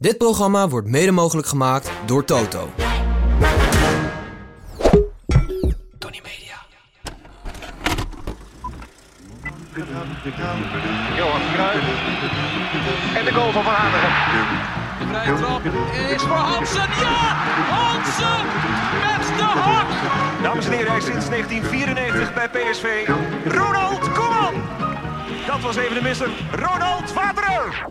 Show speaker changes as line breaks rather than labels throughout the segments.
Dit programma wordt mede mogelijk gemaakt door Toto. Tony Media.
Johan Cruijff. En de goal van Van Hanegem.
De vrije trap is voor Hansen. Ja! Hansen met de hak!
Dames en heren, hij is sinds 1994 bij PSV. Ronald Koeman. Dat was even de misser. Ronald Waterer.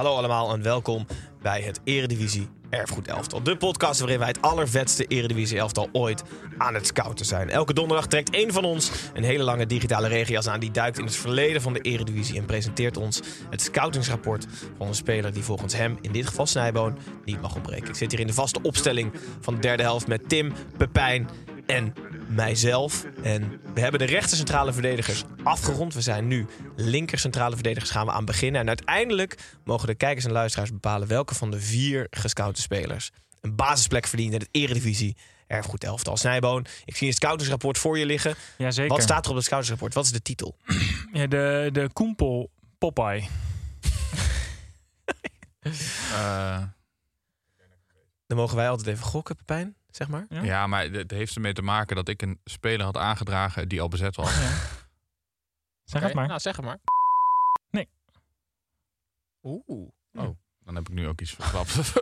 Hallo allemaal en welkom bij het Eredivisie Erfgoed Elftal. De podcast waarin wij het allervetste Eredivisie Elftal ooit aan het scouten zijn. Elke donderdag trekt één van ons een hele lange digitale regenjas aan. Die duikt in het verleden van de Eredivisie en presenteert ons het scoutingsrapport van een speler die volgens hem, in dit geval Snijboon, niet mag ontbreken. Ik zit hier in de vaste opstelling van de derde helft met Tim, Pepijn en mijzelf. En we hebben de rechter centrale verdedigers afgerond. We zijn nu linker centrale verdedigers gaan we aan beginnen. En uiteindelijk mogen de kijkers en luisteraars bepalen welke van de vier gescoute spelers een basisplek verdient in het eredivisie. Erfgoed elftal Snijboon. Ik zie een scoutingsrapport voor je liggen.
Jazeker.
Wat staat er op het scoutingsrapport? Wat is de titel?
Ja, de, de Koempel Popeye.
Eh,
Dan mogen wij altijd even gokken, Pepijn, zeg maar.
Ja.
ja, maar het heeft ermee te maken dat ik een speler had aangedragen die al bezet was.
Zeg het maar.
Nou, zeg het maar.
Nee.
Oeh.
Dan heb ik nu ook iets verklapt.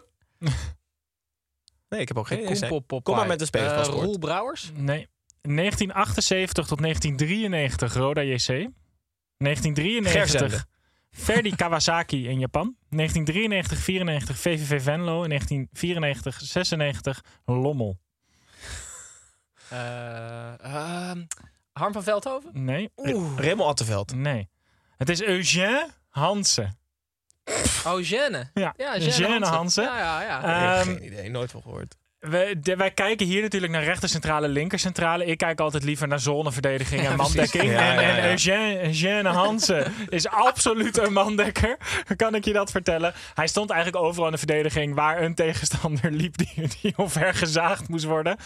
Nee, ik heb ook geen.
Koempel Popeye.
Kom maar met de
Eh,
spelerspaspoort.
Roel Brouwers.
Nee. 1978 tot 1993 Roda JC. 1993
Gerzende.
Ferdi Kawasaki in Japan. 1993 94 VVV Venlo. En 1994 96 Lommel.
Eh, ehm, Harm van Veldhoven.
Nee.
Remmel Atteveld.
Nee. Het is Eugène Hansen.
Oh, Gene.
Ja,
Ja,
Gene
Gene
Hansen.
Ja, ja, ja.
Ehm,
geen idee, nooit van gehoord.
We, de- wij kijken hier natuurlijk naar rechtercentrale, linkercentrale. Ik kijk altijd liever naar zoneverdediging en
Ja,
mandekking.
Ja,
en
ja,
en. Eugène, Eugène Hansen is absoluut een mandekker. Kan ik je dat vertellen? Hij stond eigenlijk overal in de verdediging waar een tegenstander liep die, die gezaagd moest worden.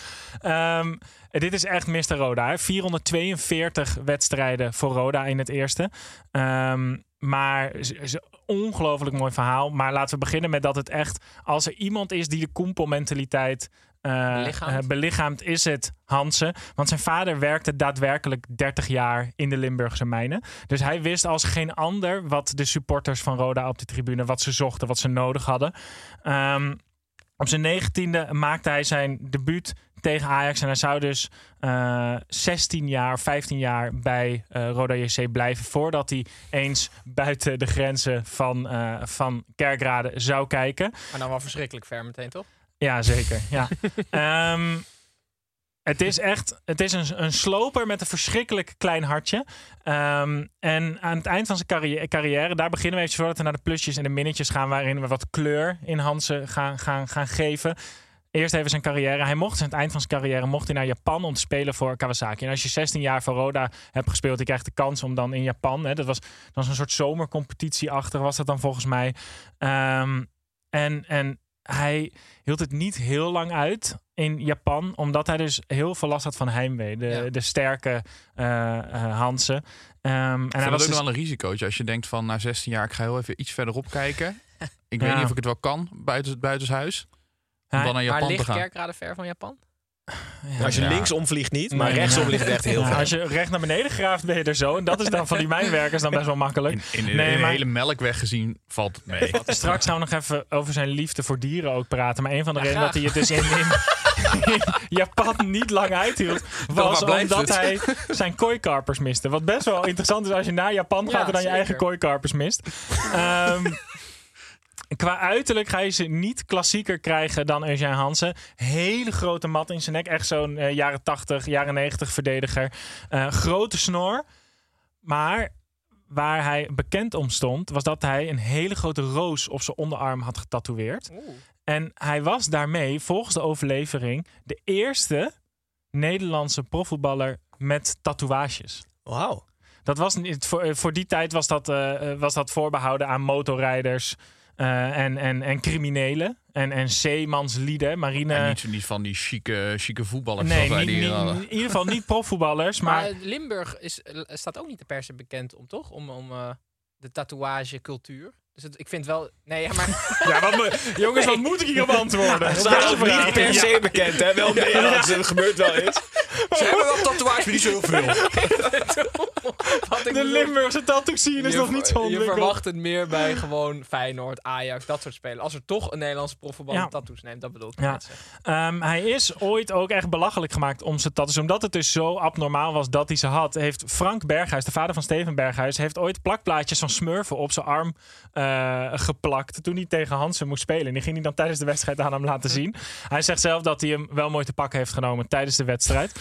Ehm, dit is echt Mr. Roda. hè. 442 wedstrijden voor Roda in het eerste. Ehm, maar z- z- ongelooflijk mooi verhaal. Maar laten we beginnen met dat het echt... Als er iemand is die de koempelmentaliteit eh,
Belichaamt.
eh, is het Hansen. Want zijn vader werkte daadwerkelijk 30 jaar in de Limburgse mijnen. Dus hij wist als geen ander wat de supporters van Roda op de tribune... wat ze zochten, wat ze nodig hadden. Ehm, op zijn negentiende maakte hij zijn debuut tegen Ajax. En hij zou dus eh 16 jaar, 15 jaar bij eh, Roda JC blijven. Voordat hij eens buiten de grenzen van, eh, van Kerkrade zou kijken.
Maar dan wel verschrikkelijk ver meteen, toch?
Ja, zeker. Ja. Ehm, het is echt het is een, een sloper met een verschrikkelijk klein hartje. Ehm, en aan het eind van zijn carrière, carrière, daar beginnen we even voordat we naar de plusjes en de minnetjes gaan, waarin we wat kleur in Hansen gaan, gaan, gaan geven. Eerst even zijn carrière. Hij mocht aan het eind van zijn carrière mocht hij naar Japan om te spelen voor Kawasaki. En als je 16 jaar voor Roda hebt gespeeld, je krijgt de kans om dan in Japan. Hè, dat was dan een soort zomercompetitie-achtig, was dat dan volgens mij. Ehm, en, en hij hield het niet heel lang uit in Japan, omdat hij dus heel veel last had van heimwee. De,
Ja.
de sterke eh eh, Hansen. Ehm, en hij was
dat ook
dus-
wel een risicootje. Als je denkt van na 16 jaar, ik ga heel even iets verderop kijken. Ik
Ja.
weet niet of ik het wel kan buiten, buitenshuis. Om dan naar
maar
Japan te
ligt
gaan.
Kerkrade ver van Japan?
Ja.
Als je
Ja.
linksom vliegt niet, maar
Nee,
rechtsom ligt echt heel
Ja,
ver.
Als je recht naar beneden graaft, ben je er zo. En dat is dan van die mijnwerkers dan best wel makkelijk.
In, in, in
Nee,
de
maar-
hele melkweg gezien valt het mee.
Straks gaan we nog even over zijn liefde voor dieren ook praten. Maar een van de
Ja,
redenen dat hij het dus in, in, in Japan niet lang uithield... was omdat
het?
hij zijn kooikarpers miste. Wat best wel interessant is als je naar Japan gaat
Ja,
en dan je eigen kooikarpers mist. Ehm, Qua uiterlijk ga je ze niet klassieker krijgen dan Eugène Hansen. Hele grote mat in zijn nek. Echt zo'n eh, jaren 80, jaren 90 verdediger. Eh, grote snor. Maar waar hij bekend om stond, was dat hij een hele grote roos op zijn onderarm had getatoeëerd. En hij was daarmee, volgens de overlevering, de eerste Nederlandse profvoetballer met tatoeages.
Wauw.
Dat was niet, voor, eh, voor die tijd was dat, was dat voorbehouden aan motorrijders eh, en, en, en criminelen. En, en zeemanslieden, marine...
En niet, van die chique, chique voetballers.
nee, niet,
die
niet-
hadden.
in ieder geval niet profvoetballers, maar...
Maar Limburg is, eh, staat ook niet de per se bekend om, toch? Om, om eh, de tatoeagecultuur. Dus het, ik vind wel... Nee, ja, maar...
Ja, wat jongens, wat moet ik hierop antwoorden?
Staat ook niet per se bekend, hè? Wel meer als het gebeurt wel eens.
Ze hebben wel tatoeages, maar niet zoveel.
Wat ik
De
bedoel,
Limburgse tattoo scene is
je
nog niet zo
Je
ontwikkeld.
verwacht het meer bij gewoon Feyenoord, Ajax, dat soort spelen. Als er toch een Nederlandse profvoetballer
Ja.
tattoos neemt, dat bedoel ik.
Ja.
net zeggen.
Ehm, hij is ooit ook echt belachelijk gemaakt om zijn tattoos. Omdat het dus zo abnormaal was dat hij ze had. Heeft Frank Berghuis, de vader van Steven Berghuis, heeft ooit plakplaatjes van smurfen op zijn arm eh, geplakt. Toen hij tegen Hansen moest spelen. En die ging hij dan tijdens de wedstrijd aan hem laten zien. Hij zegt zelf dat hij hem wel mooi te pakken heeft genomen tijdens de wedstrijd.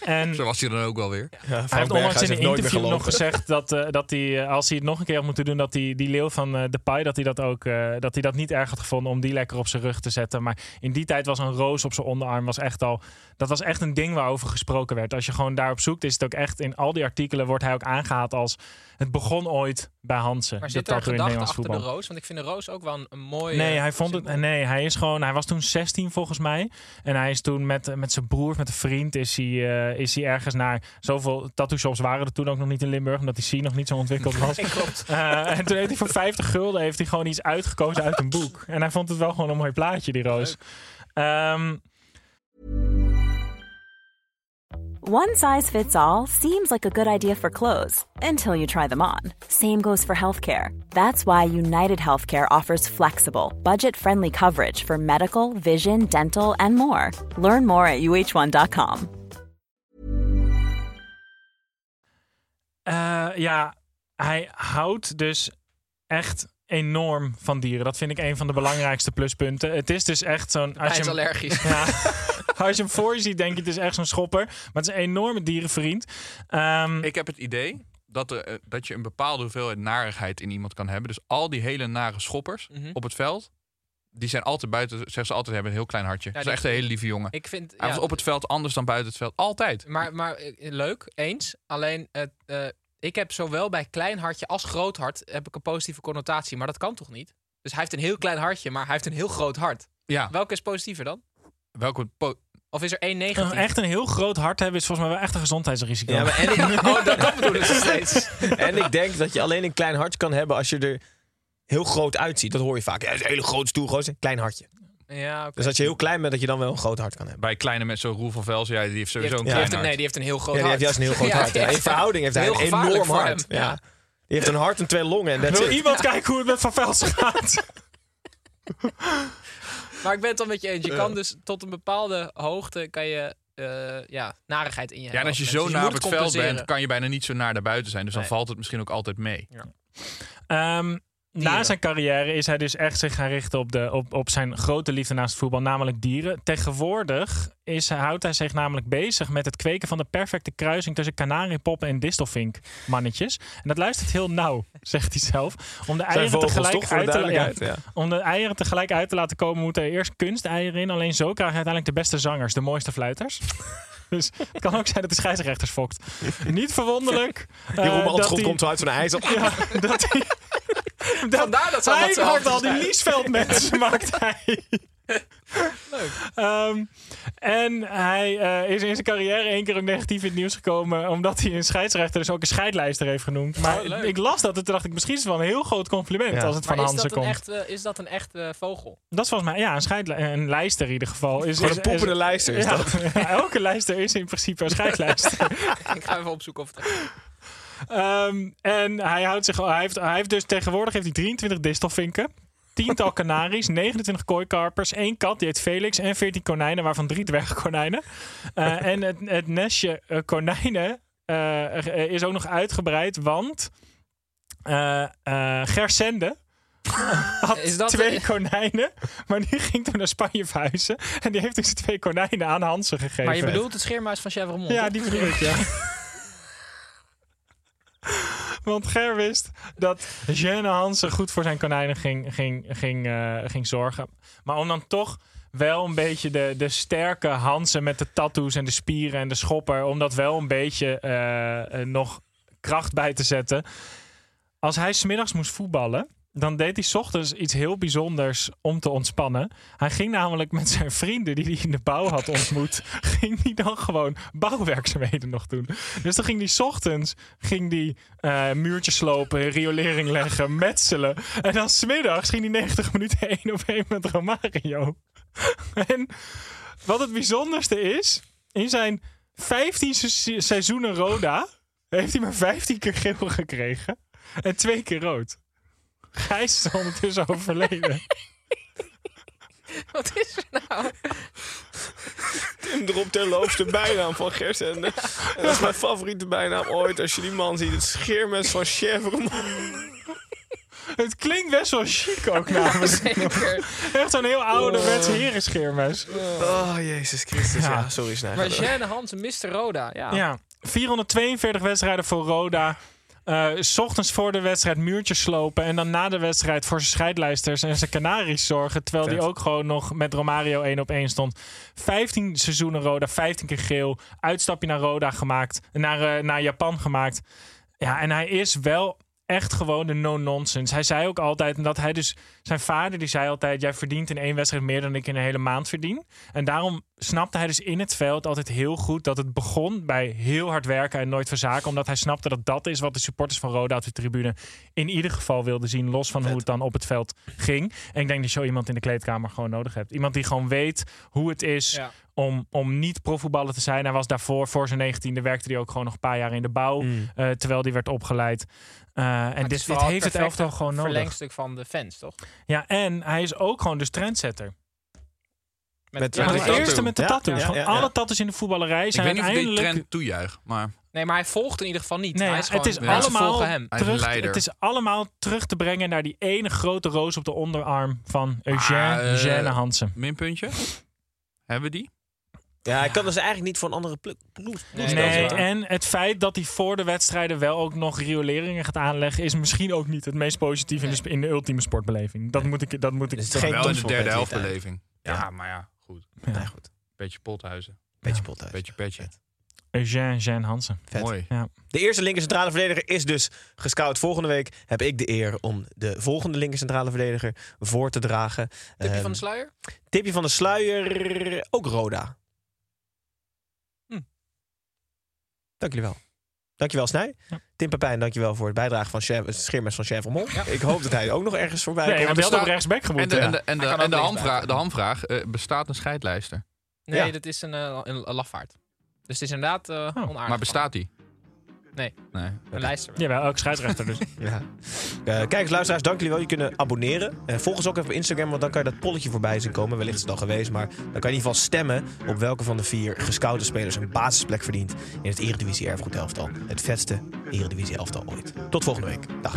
en
Zo was hij dan ook wel weer.
Ja,
hij heeft onlangs in een interview nog gezegd dat, eh, dat hij, eh, als hij het nog een keer had moeten doen, dat hij die leeuw van eh de Pai, dat hij dat ook eh, dat hij dat niet erg had gevonden om die lekker op zijn rug te zetten. Maar in die tijd was een roos op zijn onderarm was echt al, dat was echt een ding waarover gesproken werd. Als je gewoon daarop zoekt, is het ook echt in al die artikelen wordt hij ook aangehaald als het begon ooit bij Hansen.
Maar
de
zit er
in het
gedachte
Nederlands
achter de
voetbal.
roos? Want ik vind de roos ook wel een, een mooie...
Nee, hij vond het. Nee, hij is gewoon. Hij was toen 16 volgens mij. En hij is toen met, met zijn broer, met een vriend, is hij, eh, is hij ergens naar. Zoveel tattoo shops waren er toen ook nog niet in Limburg, omdat die scene nog niet zo ontwikkeld was.
Nee, klopt.
Eh, en toen heeft hij voor 50 gulden heeft hij gewoon iets uitgekozen uit een boek. En hij vond het wel gewoon een mooi plaatje, die roos. Ehm,
One size fits all seems like a good idea for clothes until you try them on. Same goes for healthcare. That's why United Healthcare offers flexible, budget friendly coverage for medical, vision, dental, and more. Learn more at uh1.com.
eh, ja, hij houdt dus echt enorm van dieren. Dat vind ik een van de belangrijkste pluspunten. Het is dus echt zo'n. als
Hij
je
is
hem-
allergisch.
Ja. Als je hem voor je ziet, denk je het is echt zo'n schopper. Maar het is een enorme dierenvriend. Ehm,
Ik heb het idee dat, er, eh, dat je een bepaalde hoeveelheid narigheid in iemand kan hebben. Dus al die hele nare schoppers
Mhm.
op het veld, die zijn altijd buiten, zeggen ze altijd, hebben een heel klein hartje. dat is echt een hele lieve jongen.
Ik vind...
Hij
ja,
was op het veld anders dan buiten het veld. Altijd.
Maar, maar eh, leuk, eens. Alleen, het, eh, ik heb zowel bij klein hartje als groot hart heb ik een positieve connotatie. Maar dat kan toch niet? Dus hij heeft een heel klein hartje, maar hij heeft een heel groot hart.
Ja,
Welke is positiever dan?
welke po-
Of is er één negatief?
echt een heel groot hart hebben is volgens mij wel echt een gezondheidsrisico.
Ja, maar en, ik,
Oh, dat, dat bedoelen ze steeds.
en ik denk dat je alleen een klein hartje kan hebben als je er heel groot uitziet. Dat hoor je vaak. Ja, hij is een hele groot stoel, gozer. Klein hartje.
Ja, oké.
Dus als je heel klein bent, dat je dan wel een groot hart kan hebben.
bij kleine mensen, zo Roel van Velsen, ja, die heeft
Die
sowieso
heeft,
een
heeft
klein
een, nee,
hart.
die heeft een heel groot
Ja, die
hart.
heeft juist een heel groot
Ja,
hart. Ja, In verhouding heeft hij
heel
een enorm hart.
hem.
Ja.
Ja.
Die heeft een hart en twee longen. En
Wil
it.
iemand kijken hoe het met Van Velsen gaat?
Maar ik ben het wel met je eens. Je kan dus tot een bepaalde hoogte kan je eh, ja, narigheid in je
Ja,
hebben.
en als je zo
Dus
naar op
moet
het veld bent, kan je bijna niet zo naar daarbuiten zijn. Dus dan valt het misschien ook altijd mee.
Ehm, na
Dieren.
zijn carrière is hij dus echt zich gaan richten op, de, op, op zijn grote liefde naast het voetbal, namelijk dieren. Tegenwoordig is, houdt hij zich namelijk bezig met het kweken van de perfecte kruising tussen kanariepoppen en distelvink mannetjes. En dat luistert heel nauw, zegt hij zelf. Om de eieren, tegelijk uit te, ja, om de eieren tegelijk uit te laten komen, moeten er eerst kunsteieren in. Alleen zo krijg je uiteindelijk de beste zangers, de mooiste fluiters. Dus het kan ook zijn dat de scheidsrechters fokt. Niet verwonderlijk. Hij-
komt zo uit van de ijzer.
ja, dat hij... Dat,
Vandaar dat ze
hij maakt al die. Liesveld mensen, maakt hij.
Leuk.
Ehm, en hij eh, is in zijn carrière één keer ook negatief in het nieuws gekomen. Omdat hij een scheidsrechter dus ook een scheidlijster heeft genoemd. Maar
Oh,
ik las dat en toen dacht ik, misschien is het wel een heel groot compliment
Ja.
als het
Maar
van
is
Hansen
dat, een
komt.
echt, eh, is dat een echte vogel?
Dat is volgens mij, ja, een, scheidli- een lijster in ieder geval. Is,
Gewoon
is-
een poepende
is-
lijster is
ja,
dat.
ja, elke lijster is in principe een scheidlijster.
ik ga even opzoeken of het
Ehm, en hij, houdt zich, hij, heeft, hij heeft dus tegenwoordig heeft hij 23 distelvinken. Tiental kanaries, 29 kooikarpers, één kat, die heet Felix, en 14 konijnen, waarvan drie dwergkonijnen. Eh, en het, het nestje eh, konijnen eh, is ook nog uitgebreid, want Gersende had
Is dat-
twee konijnen, maar die ging toen naar Spanje verhuizen. En die heeft dus twee konijnen aan Hansen gegeven.
Maar je bedoelt het scheermuis van Chèvremont?
Ja, die bedoel ik, ja. Want Ger wist dat Jeanne Hansen goed voor zijn konijnen ging, ging, ging, eh, ging zorgen. Maar om dan toch wel een beetje de, de sterke Hansen met de tattoos en de spieren en de schopper... om dat wel een beetje eh, eh, nog kracht bij te zetten. Als hij smiddags moest voetballen... Dan deed hij ochtends iets heel bijzonders om te ontspannen. Hij ging namelijk met zijn vrienden die hij in de bouw had ontmoet, ging hij dan gewoon bouwwerkzaamheden nog doen. Dus dan ging hij ochtends ging die, eh, muurtjes slopen, riolering leggen, metselen. En dan smiddags ging hij 90 minuten één op één met Romario. En wat het bijzonderste is, in zijn 15 se- seizoenen Roda heeft hij maar 15 keer geel gekregen en twee keer rood. Gijs is ondertussen overleden.
Wat is er nou?
Tim erop terloops de bijnaam van Gersen. Dat is mijn favoriete bijnaam ooit. Als je die man ziet, het scheermes van chef.
Het klinkt best wel chic ook namelijk.
Zeker.
Echt zo'n heel ouderwets herenscheermes.
Oh, Jezus Christus. Ja,
Ja.
sorry Snij.
Maar Jeanne Hansen, Mr. Roda. Ja.
Ja, 442 wedstrijden voor Roda. Eh, s ochtends voor de wedstrijd muurtjes slopen. En dan na de wedstrijd voor zijn scheidlijsters en zijn Canaries zorgen. Terwijl hij ook gewoon nog met Romario 1 op 1 stond. 15 seizoenen Roda, 15 keer geel. Uitstapje naar Roda gemaakt. Naar, eh, naar Japan gemaakt. Ja, en hij is wel echt gewoon de no-nonsense. Hij zei ook altijd dat hij dus... Zijn vader die zei altijd... Jij verdient in één wedstrijd meer dan ik in een hele maand verdien. En daarom snapte hij dus in het veld altijd heel goed... dat het begon bij heel hard werken en nooit verzaken. Omdat hij snapte dat dat is wat de supporters van Roda op de tribune... in ieder geval wilden zien. Los van hoe het dan op het veld ging. En ik denk dat je zo iemand in de kleedkamer gewoon nodig hebt. Iemand die gewoon weet hoe het is
Ja.
om, om niet profvoetballer te zijn. Hij was daarvoor, voor zijn 19e, werkte hij ook gewoon nog een paar jaar in de bouw.
Mm.
eh, terwijl hij werd opgeleid. Eh, en dit, heeft het elftal gewoon nodig.
verlengstuk van de fans, toch?
Ja, en hij is ook gewoon dus trendsetter.
Met-
Ja, de eerste met de tattoos.
ja,
Van
ja, ja.
alle tattoos in de voetballerij
Ik
zijn
weet niet of ik
uiteindelijk...
trend toejuich, maar...
Nee, maar hij volgt in ieder geval niet.
Nee,
hij is gewoon,
het is allemaal
hem.
Hij is een
terug, het is allemaal terug te brengen naar die ene grote roos op de onderarm van Eugène
Ah, eh,
Hansen.
Minpuntje? Hebben we die?
Ja, hij kan dus eigenlijk niet voor een andere ploeg.
Nee,
en het feit dat hij voor de wedstrijden wel ook nog rioleringen gaat aanleggen, is misschien ook niet het meest positief in, de, in de ultieme sportbeleving. Dat moet ik. Dat moet ik
Het is
dat-
geen
Wel in de derde helftbeleving. Ja, maar ja, goed.
Ja.
Nee, goed.
Beetje pothuizen.
Beetje pothuis.
Beetje petje.
Eugène Jeanne Hansen.
Vet.
Mooi.
De eerste linker centrale verdediger is dus gescout. Volgende week heb ik de eer om de volgende linker centrale verdediger voor te dragen.
Tipje
Ehm,
van de sluier?
tipje van de sluier, ook Roda.
Hm.
Dank jullie wel. Dankjewel Snij.
Ja.
Tim Pepijn, dankjewel voor het bijdragen van chef, van Chef. Ik hoop dat hij ook nog ergens voorbij
Nee,
komt.
want hij had op rechtsback
En
gemoeten.
de, en de, en de, en de, hamvraag, de hamvraag eh, bestaat een scheidlijster?
Nee,
Ja.
dat is een, eh, een, een lafaard. Dus het is inderdaad eh onaardig.
Maar bestaat die?
Nee.
Nee.
Een lijster. wel.
Jawel, ook scheidsrechter dus.
Ja. Eh, kijkers, luisteraars, dank jullie wel. Je kunt abonneren. Eh, volg ons ook even op Instagram, want dan kan je dat polletje voorbij zien komen. Wellicht is het al geweest, maar dan kan je in ieder geval stemmen... op welke van de vier gescoute spelers een basisplek verdient... in het Eredivisie Erfgoed Elftal. Het vetste Eredivisie Elftal ooit. Tot volgende week. Dag.